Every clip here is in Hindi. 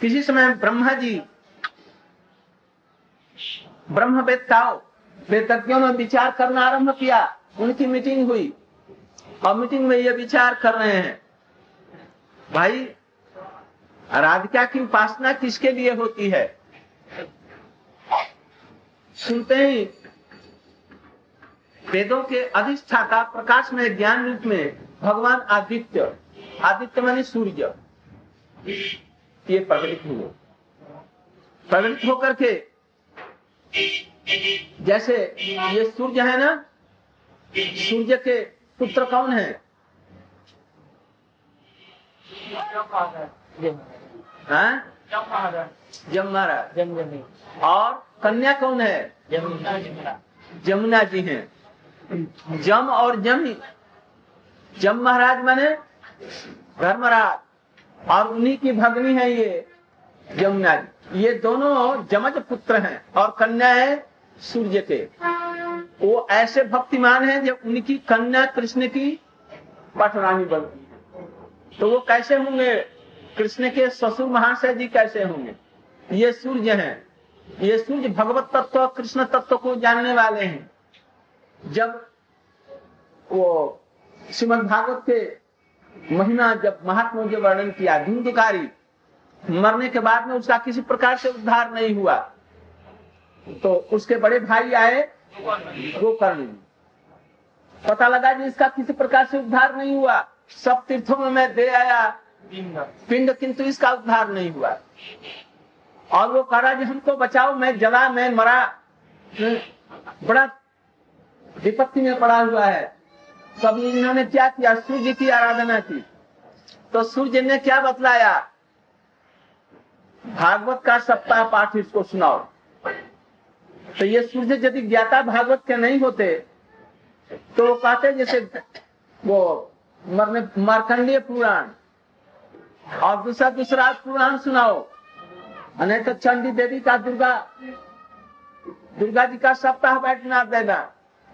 किसी समय ब्रह्मा जी, ब्रह्म वेदताओं वेदज्ञों ने विचार करना आरंभ किया। उनकी मीटिंग हुई। और मीटिंग में ये विचार कर रहे हैं, भाई राधिका की उपासना किसके लिए होती है? सुनते ही वेदों के अधिष्ठाता प्रकाश में, ज्ञान रूप में, भगवान आदित्य आदित्य मानी सूर्य। ये प्रकटित हुए प्रकटित होकर के, जैसे ये सूर्य है ना, सूर्य के पुत्र कौन है? हाँ? जम महाराज। और कन्या कौन है? जमुना जी हैं। जम और जम जम महाराज माने धर्मराज। और उन्हीं की भगनी है ये, यमुना जी। ये दोनों जमज पुत्र हैं और कन्या है सूर्य के। वो ऐसे भक्तिमान हैं जब उनकी कन्या कृष्ण की पटरानी बनती है। तो वो कैसे होंगे? कृष्ण के ससुर महाशय जी कैसे होंगे? ये सूर्य हैं। ये सूर्य भगवत तत्व और कृष्ण तत्व को जानने वाले हैं। जब वो श्रीमद भागवत के महिमा जब महात्मा जो वर्णन किया, धुंधकारी। मरने के बाद में उसका किसी प्रकार से उद्धार नहीं हुआ। तो उसके बड़े भाई आए गोकर्ण। पता लगा कि इसका किसी प्रकार से उद्धार नहीं हुआ। सब तीर्थों में मैं दे आया। पिंड किंतु इसका उद्धार नहीं हुआ। और वो कह रहा, जी हमको बचाओ, मैं जला, मैं मरा। बड़ा विपत्ति में पड़ा हुआ है। तब इन्होंने क्या किया? सूर्य की आराधना की। तो सूर्य ने क्या बतलाया? भागवत का सप्ताह पाठ इसको सुनाओ। तो ये सूर्य यदि ज्ञाता भागवत के नहीं होते तो वो कहते जैसे वो मरने, मार्कंडीय पुराण और दूसरा दूसरा पुराण सुनाओ। नहीं तो चंडी देवी का दुर्गा दुर्गा जी का सप्ताह बैठना देना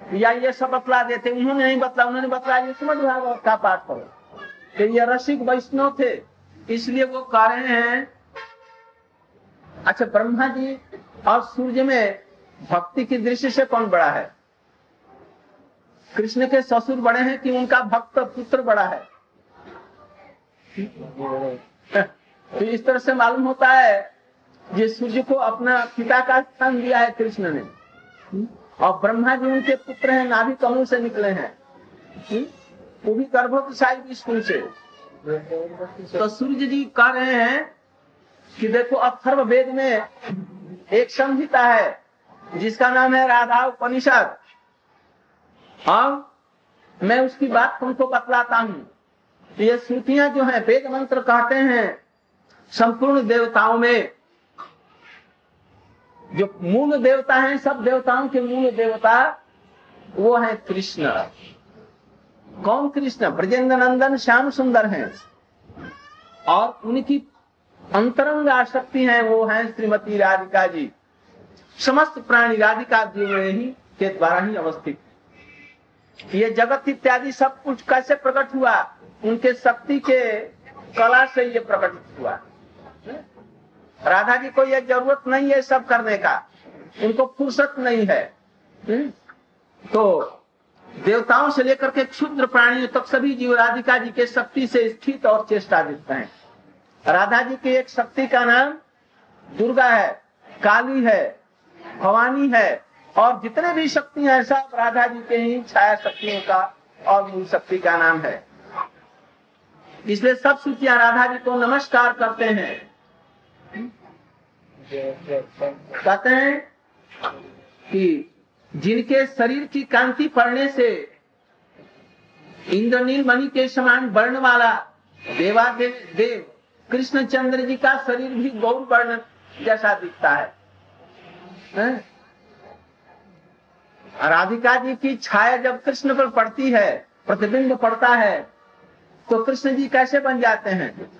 या ये सब बतला देते, उन्होंने नहीं बतला, उन्होंने बतलाया समझ भागवत का पाठ करो कि ये रसिक वैष्णव थे, इसलिए वो कह रहे हैं अच्छा ब्रह्मा जी और सूर्य में भक्ति की दृष्टि से कौन बड़ा है? कृष्ण के ससुर बड़े हैं कि उनका भक्त पुत्र बड़ा है? तो इस तरह से मालूम होता है, ये सूर्य को अपना पिता का स्थान दिया है कृष्ण ने। और ब्रह्मा जी उनके पुत्र हैं, नाभि कमल से निकले हैं। वो भी गर्भोत्साही विष्णु से। तो सूर्य जी कह रहे हैं कि देखो अथर्व वेद में एक संहिता है, जिसका नाम है राधा उपनिषद। और मैं उसकी बात तुमको बतलाता हूँ। ये श्रुतियाँ जो है, वेद मंत्र कहते हैं, संपूर्ण देवताओं में जो मूल देवता हैं, सब देवताओं के मूल देवता, वो है कृष्ण। कौन कृष्ण? ब्रजेंद्र नंदन श्याम सुंदर हैं। और उनकी अंतरंग आसक्ति है, वो है श्रीमती राधिका जी। समस्त प्राणी राधिका जी में ही, के द्वारा ही अवस्थित। ये जगत इत्यादि सब कुछ कैसे प्रकट हुआ? उनके शक्ति के कला से ये प्रकट हुआ। राधा जी को ये ज़रूरत नहीं है सब करने का। उनको फुर्सत नहीं है। तो देवताओं से लेकर के क्षुद्र प्राणियों तक सभी जीव राधिका जी के शक्ति से स्थित और चेष्टा दिखते हैं। राधा जी की एक शक्ति का नाम दुर्गा है, काली है, भवानी है, और जितने भी शक्ति हैं सब राधा जी के ही छाया शक्तियों का और मूल शक्ति का नाम है। इसलिए सब श्रुतियाँ राधा जी को नमस्कार करते हैं। कहते हैं कि जिनके शरीर की कांति पड़ने से इंद्रनील मणि के समान वर्ण वाला देवादेव देव कृष्ण चंद्र जी का शरीर भी गौर वर्ण जैसा दिखता है, है? राधिका जी की छाया जब कृष्ण पर पड़ती है प्रतिबिंब पड़ता है तो कृष्ण जी कैसे बन जाते हैं?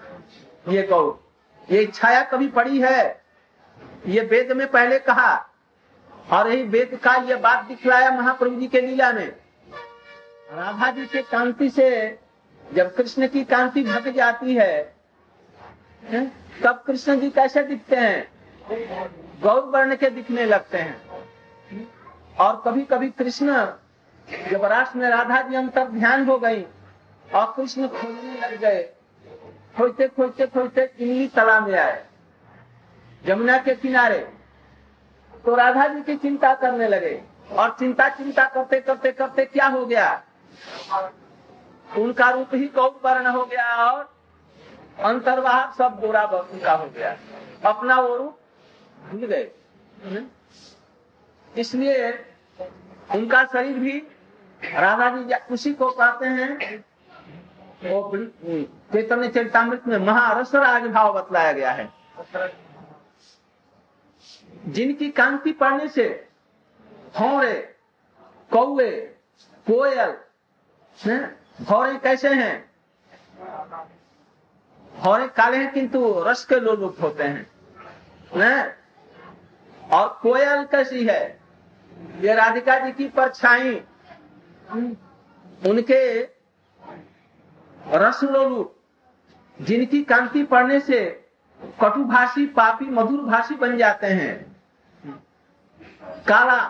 ये गौर ये छाया कभी पड़ी है? ये वेद में पहले कहा। और यही वेद का ये बात दिखलाया महाप्रभु जी के लीला में। राधा जी के कांति से जब कृष्ण की कांति भग जाती है, तब कृष्ण जी कैसे दिखते हैं? गौर वर्ण के दिखने लगते हैं। और कभी कभी कृष्ण जब राष्ट्र में राधा जी अंतर ध्यान हो गई और कृष्ण खोजने लग गए खोजते खोजते खोजते इमली तला में आए। जमुना के किनारे तो राधा जी की चिंता करने लगे और चिंता चिंता करते करते करते क्या हो गया? उनका रूप ही गौर वर्ण हो गया और अंतर्वाह सब गोरा उनका हो गया। अपना वो रूप भूल गए। इसलिए उनका शरीर भी राधा जी उसी को कहते हैं चैतन्य चरितमृत में महारस राज भाव बतलाया गया है। जिनकी कांति पड़ने से भौरे कौए कोयल भौरे कैसे हैं? भौरे काले हैं किंतु रस के लोलुप होते हैं न? और कोयल कैसी है? ये राधिका जी की परछाई, उनके रस लोलुप जिनकी कांति पड़ने से कटुभाषी, पापी मधुर भाषी बन जाते हैं। काला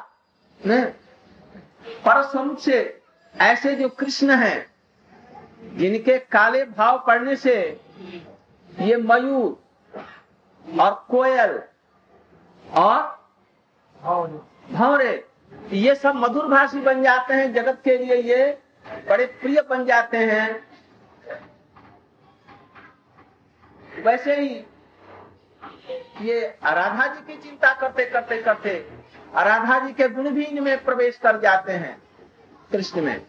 परस्वरूप से ऐसे जो कृष्ण हैं, जिनके काले भाव पड़ने से ये मयूर और कोयल और भौरे ये सब मधुर भाषी बन जाते हैं, जगत के लिए ये बड़े प्रिय बन जाते हैं। वैसे ही ये राधा जी की चिंता करते करते करते राधा जी के गुण भी इनमें प्रवेश कर जाते हैं कृष्ण में।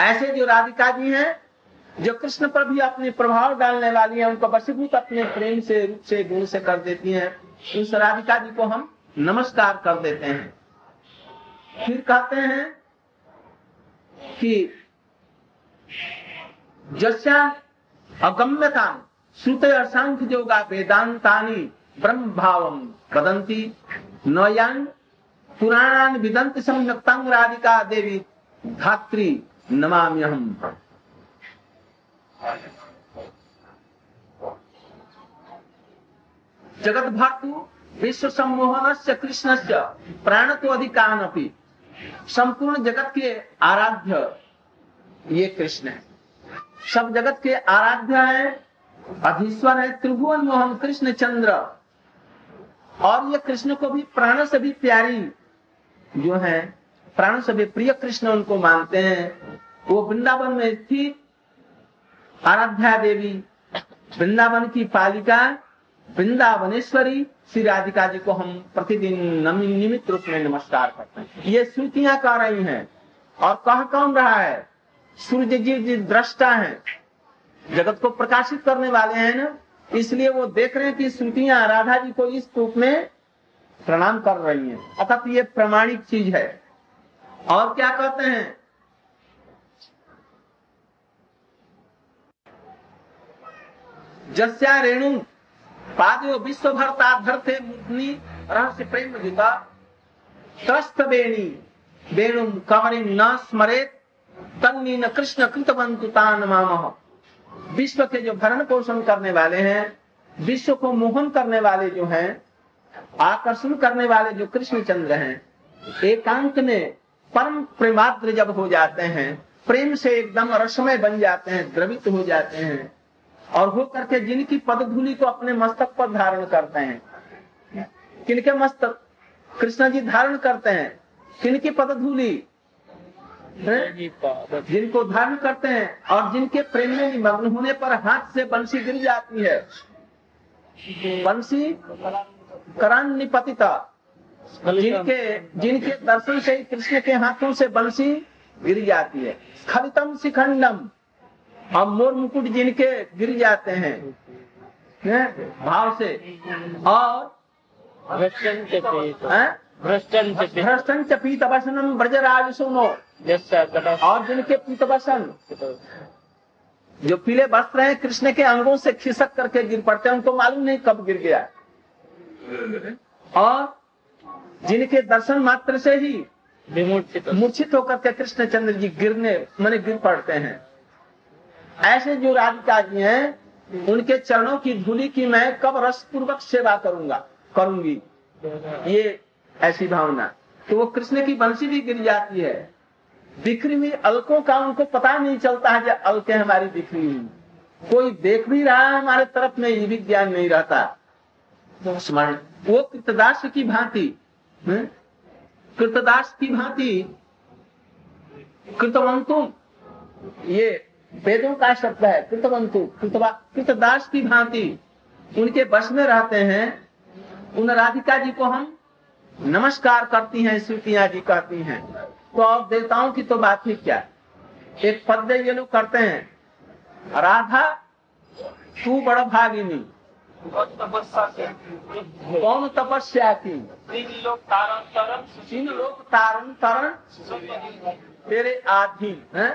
ऐसे जो राधिका जी हैं, जो कृष्ण पर भी अपने प्रभाव डालने वाली हैं, उनको वशीभूत अपने प्रेम से, रूप से, गुण से कर देती हैं। उस राधिका जी को हम नमस्कार कर देते हैं। फिर कहते हैं कि, जस्या अगम्यता श्रुत असंख्य जोगा वेदांतानी ब्रह्म भाव वदंती नयान, पुराणान विदंत सम्यक्तांग राधिका देवी धात्री नमाम्यहम जगत भक्तु विश्व सम्मोहन से कृष्ण से प्राण तो अधिकान संपूर्ण जगत के आराध्य ये कृष्ण है। सब जगत के आराध्य है, अधीश्वर है, त्रिभुवन मोहन कृष्ण चंद्र। और ये कृष्ण को भी प्राण से भी प्यारी जो है, प्राण से भी प्रिय कृष्ण उनको मानते हैं। वो वृंदावन में स्थित आराध्या देवी। वृंदावन की पालिका, वृंदावनेश्वरी श्री राधिका जी को हम प्रतिदिन निमित्त रूप में नमस्कार करते हैं। ये श्रुतियाँ कह रही हैं और कह कौन रहा है? सूर्य जी जी दृष्टा है। जगत को प्रकाशित करने वाले हैं ना। इसलिए वो देख रहे हैं कि श्रुतियाँ राधा जी को इस रूप में प्रणाम कर रही हैं। अर्थात ये प्रमाणिक चीज़ है। और क्या कहते हैं? जस्या रेणु पादो विश्व भरता धरते मुग्नि, रहस्य प्रेम गीता त्रस्त बेणी वेणु कवरी न स्मरेत। तन्नी न कृष्ण कृतवंतुतान माम। विश्व के जो भरण पोषण करने वाले हैं, विश्व को मोहन करने वाले जो हैं, आकर्षण करने वाले जो कृष्ण चंद्र हैं, एकांत में परम प्रेमाद्र जब हो जाते हैं, प्रेम से एकदम रसमय बन जाते हैं, द्रवित हो जाते हैं, और हो करके जिनकी पदधूलि को अपने मस्तक पर धारण करते हैं, किनके मस्तक? कृष्ण जी धारण करते हैं, किनकी पदधूलि? जिनको धारण करते हैं और जिनके प्रेम में निमग्न होने पर हाथ से बंसी गिर जाती है। बंसी करान निपतिता जिनके जिनके दर्शन से कृष्ण के हाथों से बंसी गिर जाती है। खलितम शिखंडम। और मोर मुकुट जिनके गिर जाते हैं भाव से। और भ्रष्टन च पीतवसनम ब्रजराज सुनो। और जिनके पीतवसन जो पीले वस्त्र हैं कृष्ण के अंगों से खिसक करके गिर पड़ते हैं उनको मालूम नहीं कब गिर गया। और जिनके दर्शन मात्र से ही मूर्छित होकर के कृष्ण चंद्र जी गिरने मैंने गिर पड़ते हैं। ऐसे जो राधिका जी हैं उनके चरणों की धूली की मैं कब रस पूर्वक सेवा करूँगा करूँगी? ये ऐसी भावना। तो वो कृष्ण की बंसी भी गिर जाती है। बिखरी हुई अलकों का उनको पता नहीं चलता है जो अलके हमारी बिखरी हुई। कोई देख भी रहा है हमारे तरफ़ में, ये भी ज्ञान नहीं रहता। स्मरण, वो कृतदास की भांति कृतदास की भांति, कृतवंतु, ये वेदों का शब्द है, कृतवंतु कृतदास की भांति, उनके बस में रहते हैं। उन राधिका जी को हम नमस्कार करती हैं, श्रुतिया जी कहती हैं। तो अब देवताओं की तो बात ही क्या एक पद ये लोग करते हैं। राधा, तू बड़ भागिनी। कौन तपस्या की? तारण तरण, तेरे आधीन, है?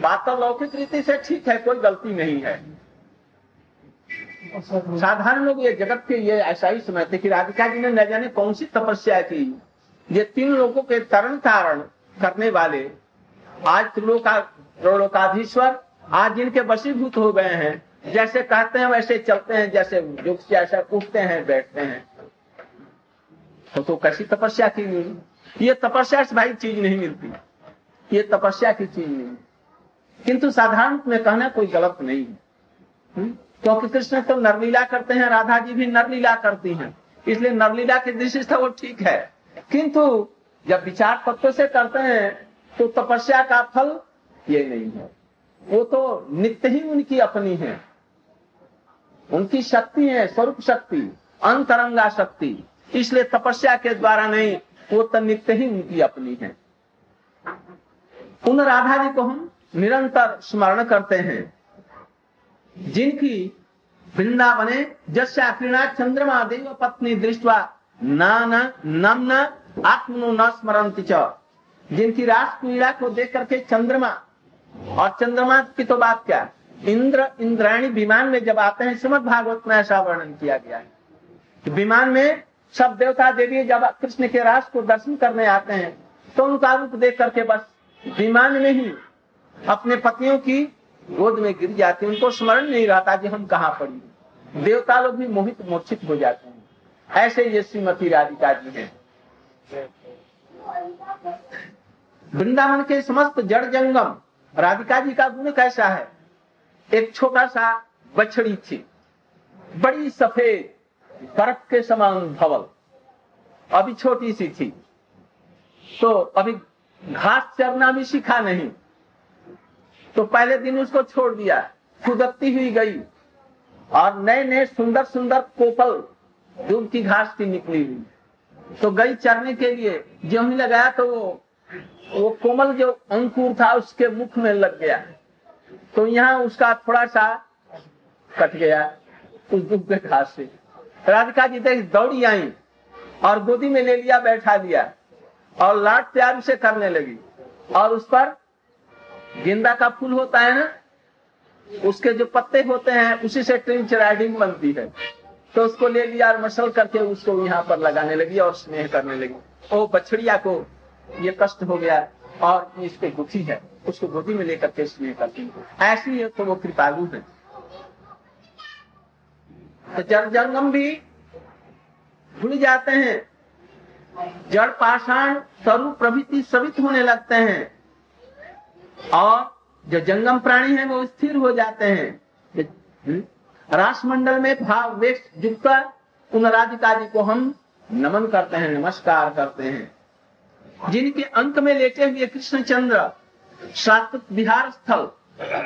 बात तो लौकिक रीति से ठीक है, कोई गलती नहीं है। साधारण लोग ये जगत के ये ऐसा ही समझते कि राधिका जी ने न जाने कौन सी तपस्या की। ये तीन लोगों के तरण तारण करने वाले आज त्रिलोका त्रिलोकाधीश्वर आज जिनके बसीभूत हो गए हैं। जैसे कहते हैं वैसे चलते हैं जैसे युग से ऐसा उठते हैं बैठते हैं। तो, तो कैसी तपस्या की नहीं ये तपस्या से भाई चीज़ नहीं मिलती। ये तपस्या की चीज़ नहीं। किंतु साधारण में कहना कोई गलत नहीं है? क्योंकि कृष्ण तो नरलीला करते हैं राधा जी भी नरलीला करती हैं। इसलिए नरलीला की दृष्टि वो ठीक है। किंतु जब विचार तत्व से करते हैं तो तपस्या का फल ये नहीं है। वो तो नित्य ही उनकी अपनी है। उनकी शक्ति है, स्वरूप शक्ति, अंतरंगा शक्ति। इसलिए तपस्या के द्वारा नहीं, वो तो नित्य ही उनकी अपनी है। उन राधा जी को हम निरंतर स्मरण करते हैं। जिनकी वृंदावने जस्या क्रीड़ा चंद्रमा देव पत्नी दृष्टवा नाना, नमना आत्मनो न स्मरंती जिनकी रास क्रीड़ा को देख करके चंद्रमा, और चंद्रमा की तो बात क्या? इंद्र इंद्रायणी विमान में जब आते हैं, श्रीमद भागवत में ऐसा वर्णन किया गया है। विमान में सब देवता देवी जब कृष्ण के रास को दर्शन करने आते हैं तो उनका रूप देख करके बस विमान में ही अपने पतियों की गोद में गिर जाती उनको स्मरण नहीं रहता कि हम कहाँ पड़ी देवता लोग भी मोहित मूर्छित हो जाते हैं। ऐसे ये श्रीमती राधिका जी हैं। वृंदावन के समस्त जड़ जंगम राधिका जी का गुण कैसा है? एक छोटा सा बछड़ी थी, बड़ी सफ़ेद, बर्फ़ के समान धवल। अभी छोटी सी थी। तो अभी घास चरना भी सीखा नहीं। तो पहले दिन उसको छोड़ दिया खुदकती हुई गई। और नए नए सुंदर सुंदर कोपल की घास की निकली हुई। तो गई चरने के लिए जो ही लगाया तो वो वो कोमल जो अंकुर था उसके मुख में लग गया। तो यहाँ उसका थोड़ा सा कट गया उस दुख के घास से। राधिका जी देख, दौड़ी आई और गोदी में ले लिया, बैठा दिया और लाट प्यार से करने लगी। और उस पर गेंदा का फूल होता है ना, उसके जो पत्ते होते हैं, उसी से ट्रिंच राइडिंग बनती है। तो उसको ले लिया और मसल करके उसको यहाँ पर लगाने लगी और स्नेह करने लगी। ओ बछड़िया को ये कष्ट हो गया और इस पे दुखी है। उसको गोदी में लेकर के स्नेह करती है। ऐसी तो वो कृपालु है। तो जड़ जंगम भी भूल जाते हैं। जड़ पाषाण तरु प्रभृति सवित होने लगते हैं। और जो जंगम प्राणी है वो स्थिर हो जाते हैं। राष्ट्रमंडल में भाव वेश युक्त उन राधिका जी को हम नमन करते हैं, नमस्कार करते हैं जिनके अंक में लेटे हुए कृष्णचंद्र शाश्वत बिहार स्थल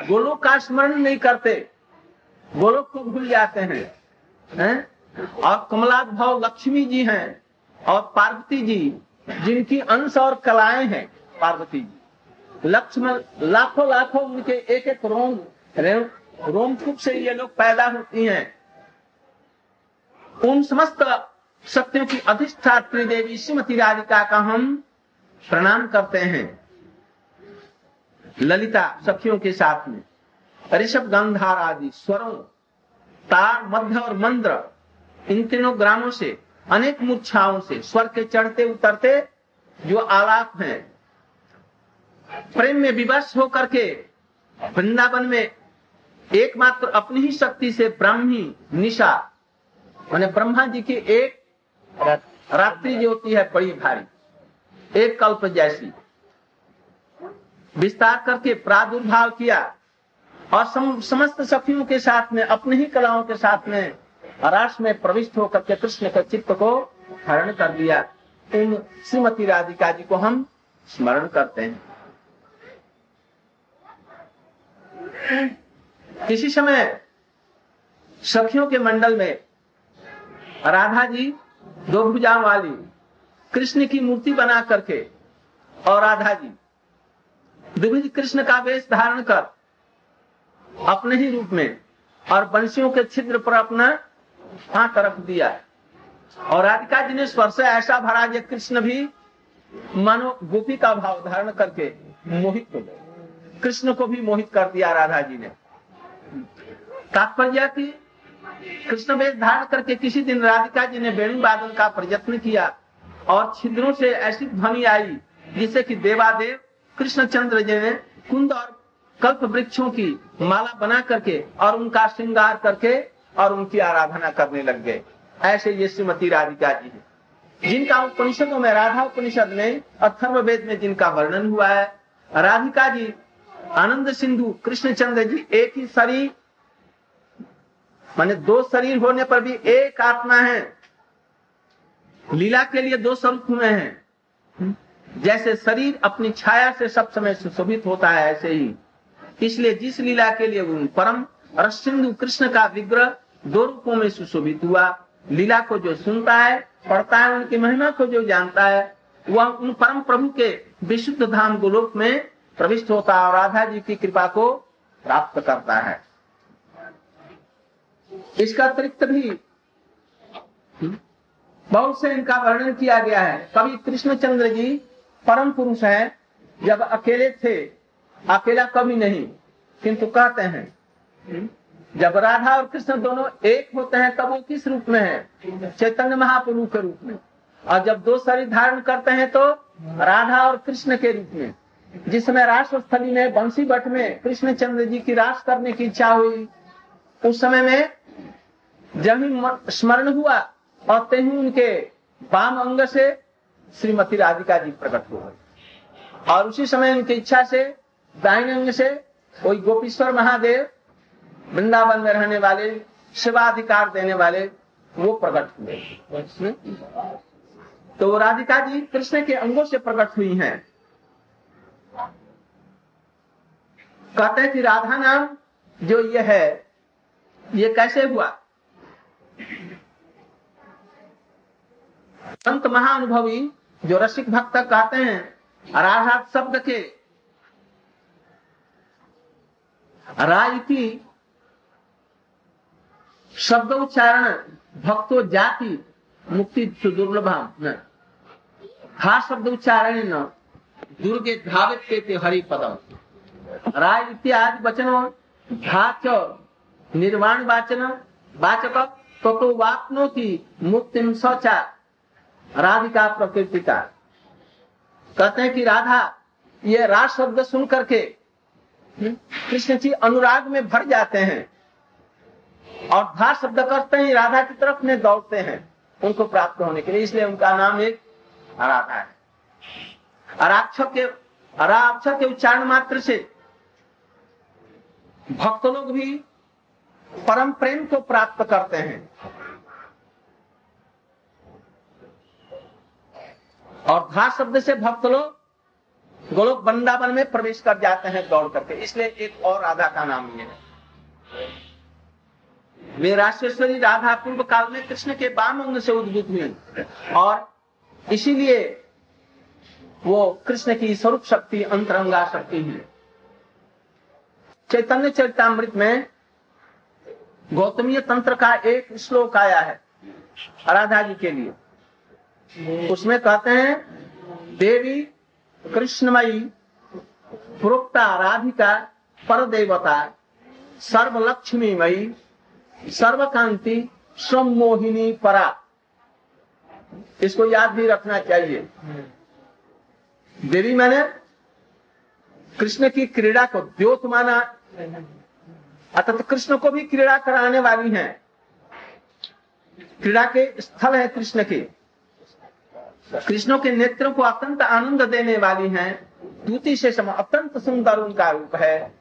गोलोक का स्मरण नहीं करते, गोलोक को भूल जाते हैं हैं? और कमलाद भाव लक्ष्मी जी हैं, और पार्वती जी, जिनकी अंश और कलाएँ हैं, पार्वती जी लक्ष्मण लाखों लाखों उनके एक एक रोम रोमकूप से ये लोग पैदा होती हैं। उन समस्त सत्यों की अधिष्ठात्री देवी श्रीमती राधिका का हम प्रणाम करते हैं। ललिता सखियों के साथ में, ऋषभ गंधार आदि, स्वरों, तार, मध्य और मंद्र, इन तीनों ग्रामों से, अनेक मूर्छाओं से, स्वर के चढ़ते उतरते जो आलाप हैं, प्रेम में विवश होकर के, वृंदावन में एकमात्र अपनी ही शक्ति से ब्राह्मी निशा। मैंने ब्रह्मा जी की एक रात्रि जो होती है बड़ी भारी एक कल्प जैसी। विस्तार करके प्रादुर्भाव किया और सम, समस्त सखियों के साथ में अपने ही कलाओं के साथ में राष्ट्र में प्रविष्ट होकर के कृष्ण के चित्त को हरण कर दिया इन श्रीमती राधिका जी को हम स्मरण करते हैं। किसी समय सखियों के मंडल में राधा जी, दो भुजा वाली कृष्ण की मूर्ति बना करके और राधा जी द्विभुज कृष्ण का वेश धारण कर अपने ही रूप में और बंशियों के छिद्र पर अपना हाथ रख दिया और राधिका जी ने स्पर्श ऐसा भरा जो कृष्ण भी मानो गोपी का भाव धारण करके मोहित हो गए। कृष्ण को भी मोहित कर दिया राधा जी ने। तात्पर्य की कृष्ण वेश धारण करके किसी दिन राधिका जी ने वेणु वादन का प्रयत्न किया और छिद्रों से ऐसी ध्वनि आई, जिससे कि देवादेव कृष्णचंद्र जी ने कुंद और कल्प वृक्षों की माला बना करके और उनका श्रृंगार करके और उनकी आराधना करने लग गए। ऐसे ये श्रीमती राधिका जी है। जिनका उपनिषदों में, राधा उपनिषद में अथर्व वेद में जिनका वर्णन हुआ है, राधिका जी, आनंद सिंधु, कृष्णचंद्र जी, एक ही शरीर माने दो शरीर होने पर भी एक आत्मा है। लीला के लिए दो स्वरूप में है। जैसे शरीर अपनी छाया से सब समय सुशोभित होता है ऐसे ही। इसलिए जिस लीला के लिए परम रसिंधु कृष्ण का विग्रह दो रूपों में सुशोभित हुआ। लीला को जो सुनता है, पढ़ता है, उनकी महिमा को जो जानता है, वह उन परम प्रभु के विशुद्ध धाम गोलोक में प्रविष्ट होता है और राधा जी की कृपा को प्राप्त करता है। इसका अतिरिक्त भी। बहुत से इनका वर्णन किया गया है। कभी कृष्णचंद्र जी परम पुरुष है। जब अकेले थे, अकेला कभी नहीं, किंतु कहते हैं जब राधा और कृष्ण दोनों एक होते हैं, तब वो किस रूप में है? चैतन्य महाप्रभु के रूप में। और जब दो शरीर धारण करते हैं तो राधा और कृष्ण के रूप में। जिसमें राष्ट्र स्थली में बंसी भट्ट में कृष्णचंद्र जी की रास करने की इच्छा हुई। उस समय में जब ही स्मरण हुआ और तेहू उनके वाम अंग से श्रीमती राधिका जी प्रकट हो गई। और उसी समय उनकी इच्छा से दाहिने अंग से वही गोपीश्वर महादेव वृंदावन में रहने वाले शिवाधिकार देने वाले, वो प्रकट हुए। तो राधिका जी कृष्ण के अंगों से प्रकट हुई हैं। कहते हैं कि राधा नाम जो ये है, ये कैसे हुआ? संत महाअनुभवी जो रसिक भक्त कहते हैं राधा शब्द के। राय की शब्द उच्चारण भक्तो जाति मुक्ति दुर्लभ हा शब्द उच्चारण न दुर्गे धावित के हरि पदम राय इत्यादि वचनों धाच निर्वाण वाचन वाचक तो, तो वापनोति मुक्ति सचा राधिका प्रकृति का कहते हैं कि राधा, ये राज शब्द सुन करके कृष्ण जी अनुराग में भर जाते हैं और धा शब्द करते ही, राधा की तरफ़ में दौड़ते हैं, उनको प्राप्त होने के लिए। इसलिए उनका नाम एक राधा है। अराक्षर के के उच्चारण मात्र से भक्त लोग भी परम प्रेम को प्राप्त करते हैं। और धा शब्द से भक्त लोग गोलोक वृंदावन में प्रवेश कर जाते हैं दौड़ करके। इसलिए एक और राधा का नाम ये है। वे राष्ट्रेश्वरी राधा पूर्व काल में कृष्ण के बाम अंग से उद्भुत हुई और इसीलिए वो कृष्ण की स्वरूप शक्ति, अंतरंगा शक्ति है। चैतन्य चरितमृत में गौतमीय तंत्र का एक श्लोक आया है राधा जी के लिए। उसमें कहते हैं, देवी कृष्णमयी, प्रोक्ता राधिका पर देवता सर्वलक्ष्मी मई सर्वकांति सम्मोहिनी परा। इसको याद भी रखना चाहिए। देवी मैंने कृष्ण की क्रीड़ा को द्योत माना। अतः तो कृष्ण को भी क्रीड़ा कराने वाली हैं। क्रीड़ा के स्थल है कृष्ण के। कृष्णों के नेत्रों को अत्यंत आनंद देने वाली हैं। दूती से सम अत्यंत सुंदर उनका रूप है।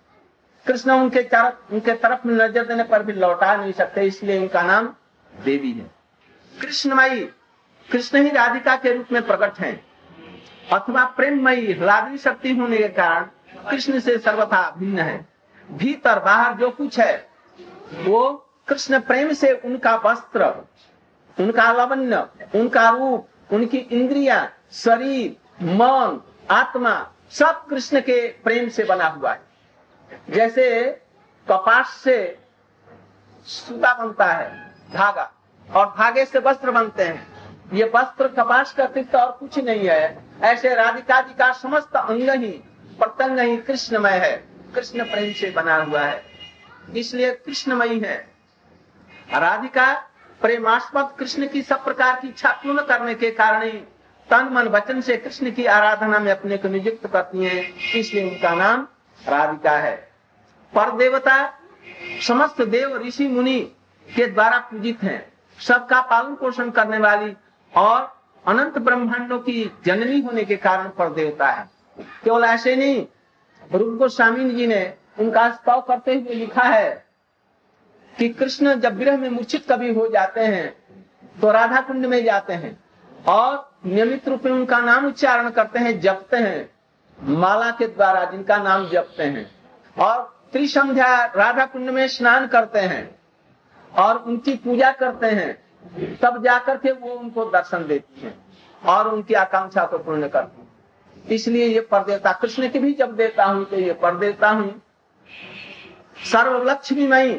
कृष्ण उनके तरफ़ उनके तरफ़ नज़र देने पर भी लौटा नहीं सकते, इसलिए उनका नाम देवी है। कृष्णमयी, कृष्ण ही राधिका के रूप में प्रकट है। अथवा प्रेममयी, हलादी शक्ति होने के कारण कृष्ण से सर्वथा भिन्न है। भीतर बाहर जो कुछ है, वो कृष्ण प्रेम से उनका वस्त्र, उनका लवण्य, उनका रूप उनकी इंद्रिया, शरीर, मन, आत्मा सब कृष्ण के प्रेम से बना हुआ है। जैसे कपास से सूता बनता है, धागा, और धागे से वस्त्र बनते हैं। ये वस्त्र कपास का अतिरिक्त और कुछ नहीं है। ऐसे राधिका जी का समस्त अंग ही प्रतंग ही कृष्णमय है। कृष्ण प्रेम से बना हुआ है। इसलिए कृष्णमयी है। राधिका प्रेमास्पद कृष्ण की सब प्रकार की इच्छा पूर्ण करने के कारण ही तन, मन, वचन से कृष्ण की आराधना में अपने को नियुक्त करती है। इसलिए उनका नाम राधिका है। पर देवता समस्त देव ऋषि मुनि के द्वारा पूजित हैं। सबका पालन पोषण करने वाली और अनंत ब्रह्मांडों की जननी होने के कारण पर देवता है। केवल ऐसे नहीं रूप गोस्वामी जी ने उनका स्तव करते हुए लिखा है कि कृष्ण जब विरह में मूर्छित कभी हो जाते हैं तो राधा कुंड में जाते हैं और नियमित रूप में उनका नाम उच्चारण करते हैं, जपते हैं, माला के द्वारा जिनका नाम जपते हैं और त्रिसंध्या राधा कुंड में स्नान करते हैं और उनकी पूजा करते हैं, तब जाकर के वो उनको दर्शन देती हैं और उनकी आकांक्षा को पूर्ण करती हैं। इसलिए ये पर परदेवता, कृष्ण की भी जब देता हूँ तो ये पर देता हूँ। सर्व लक्ष्मी मई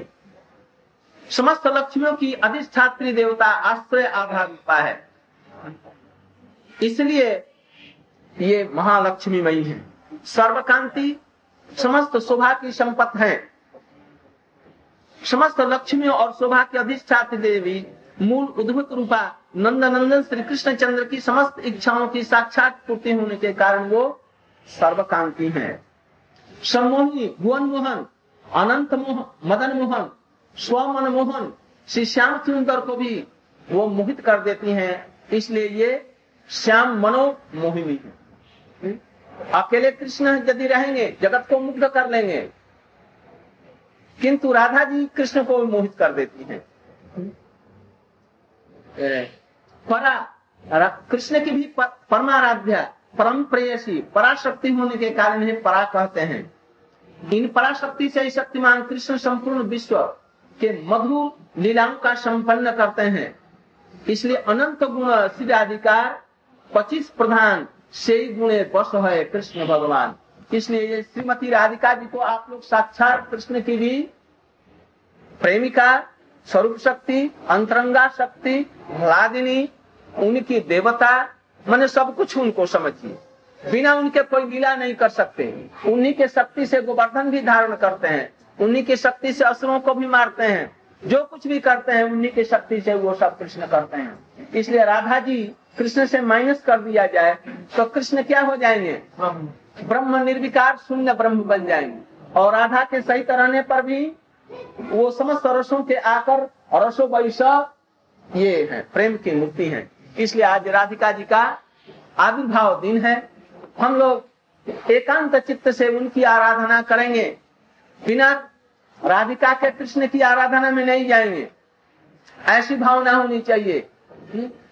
समस्त लक्ष्मियों की अधिष्ठात्री देवता आश्रय आधार रूपा है। इसलिए ये महालक्ष्मी मई है। सर्वकांति, समस्त शोभा की संपत है। समस्त लक्ष्मी और शोभा की अधिष्ठात्री देवी, मूल उद्भुत रूपा नंद नंदन श्री कृष्ण चंद्र की समस्त इच्छाओं की साक्षात पूर्ति होने के कारण वो सर्वकांति है। सम्मोही भुवन मोहन अनंत मोहन मदन मोहन स्वमन मोहन श्री श्याम सुंदर को भी वो मोहित कर देती हैं। इसलिए ये श्याम मनो मोहिनी है। अकेले कृष्ण यदि रहेंगे, जगत को मुग्ध कर लेंगे, किंतु राधा जी कृष्ण को मोहित कर देती हैं। परा कृष्ण की भी परमाराध्या परम प्रेयसी पराशक्ति होने के कारण परा कहते हैं। इन पराशक्ति से ही शक्तिमान कृष्ण संपूर्ण विश्व के मधुर लीलाओं का संपन्न करते हैं। इसलिए अनंत गुण श्री अधिकार, पच्चीस प्रधान से गुणे बस है कृष्ण भगवान। इसलिए ये श्रीमती राधिका जी को आप लोग साक्षात कृष्ण की भी प्रेमिका, स्वरूप शक्ति, अंतरंगा शक्ति ह्लादिनी उनकी देवता, मैंने सब कुछ उनको समझिए। बिना उनके कोई लीला नहीं कर सकते। उन्हीं के शक्ति से गोवर्धन भी धारण करते हैं। उन्हीं की शक्ति से असुरों को भी मारते हैं। जो कुछ भी करते हैं उन्हीं की शक्ति से वो सब कृष्ण करते हैं। इसलिए राधा जी कृष्ण से माइनस कर दिया जाए तो कृष्ण क्या हो जाएँगे? ब्रह्म। निर्विकार शून्य ब्रह्म बन जाएँगे। और राधा के सही रहने पर भी वो समस्त रसों के आकर रसो वैश्व ये है प्रेम की मूर्ति है। इसलिए आज राधिका जी का आविर्भाव दिन है। हम लोग एकांत चित्त से उनकी आराधना करेंगे। बिना राधिका के कृष्ण की आराधना में नहीं जाएँगे। ऐसी भावना होनी चाहिए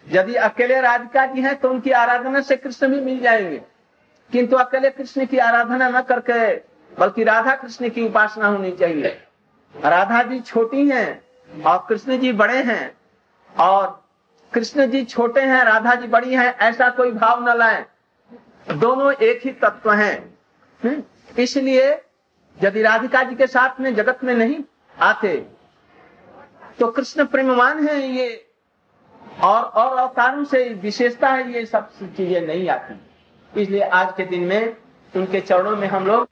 यदि अकेले राधिका जी हैं तो उनकी आराधना से कृष्ण भी मिल जाएँगे। किंतु अकेले कृष्ण की आराधना न करके, बल्कि राधा कृष्ण की उपासना होनी चाहिए। राधा जी छोटी हैं और कृष्ण जी बड़े हैं और कृष्ण जी छोटे हैं, राधा जी बड़ी हैं, ऐसा कोई भाव न लाए। दोनों एक ही तत्व हैं। हम्म? इसलिए यदि राधिका जी के साथ में जगत में नहीं आते तो कृष्ण प्रेमवान है ये। और और अवतारों से विशेषता है ये सब चीज़ें नहीं आती। इसलिए आज के दिन में उनके चरणों में हम लोग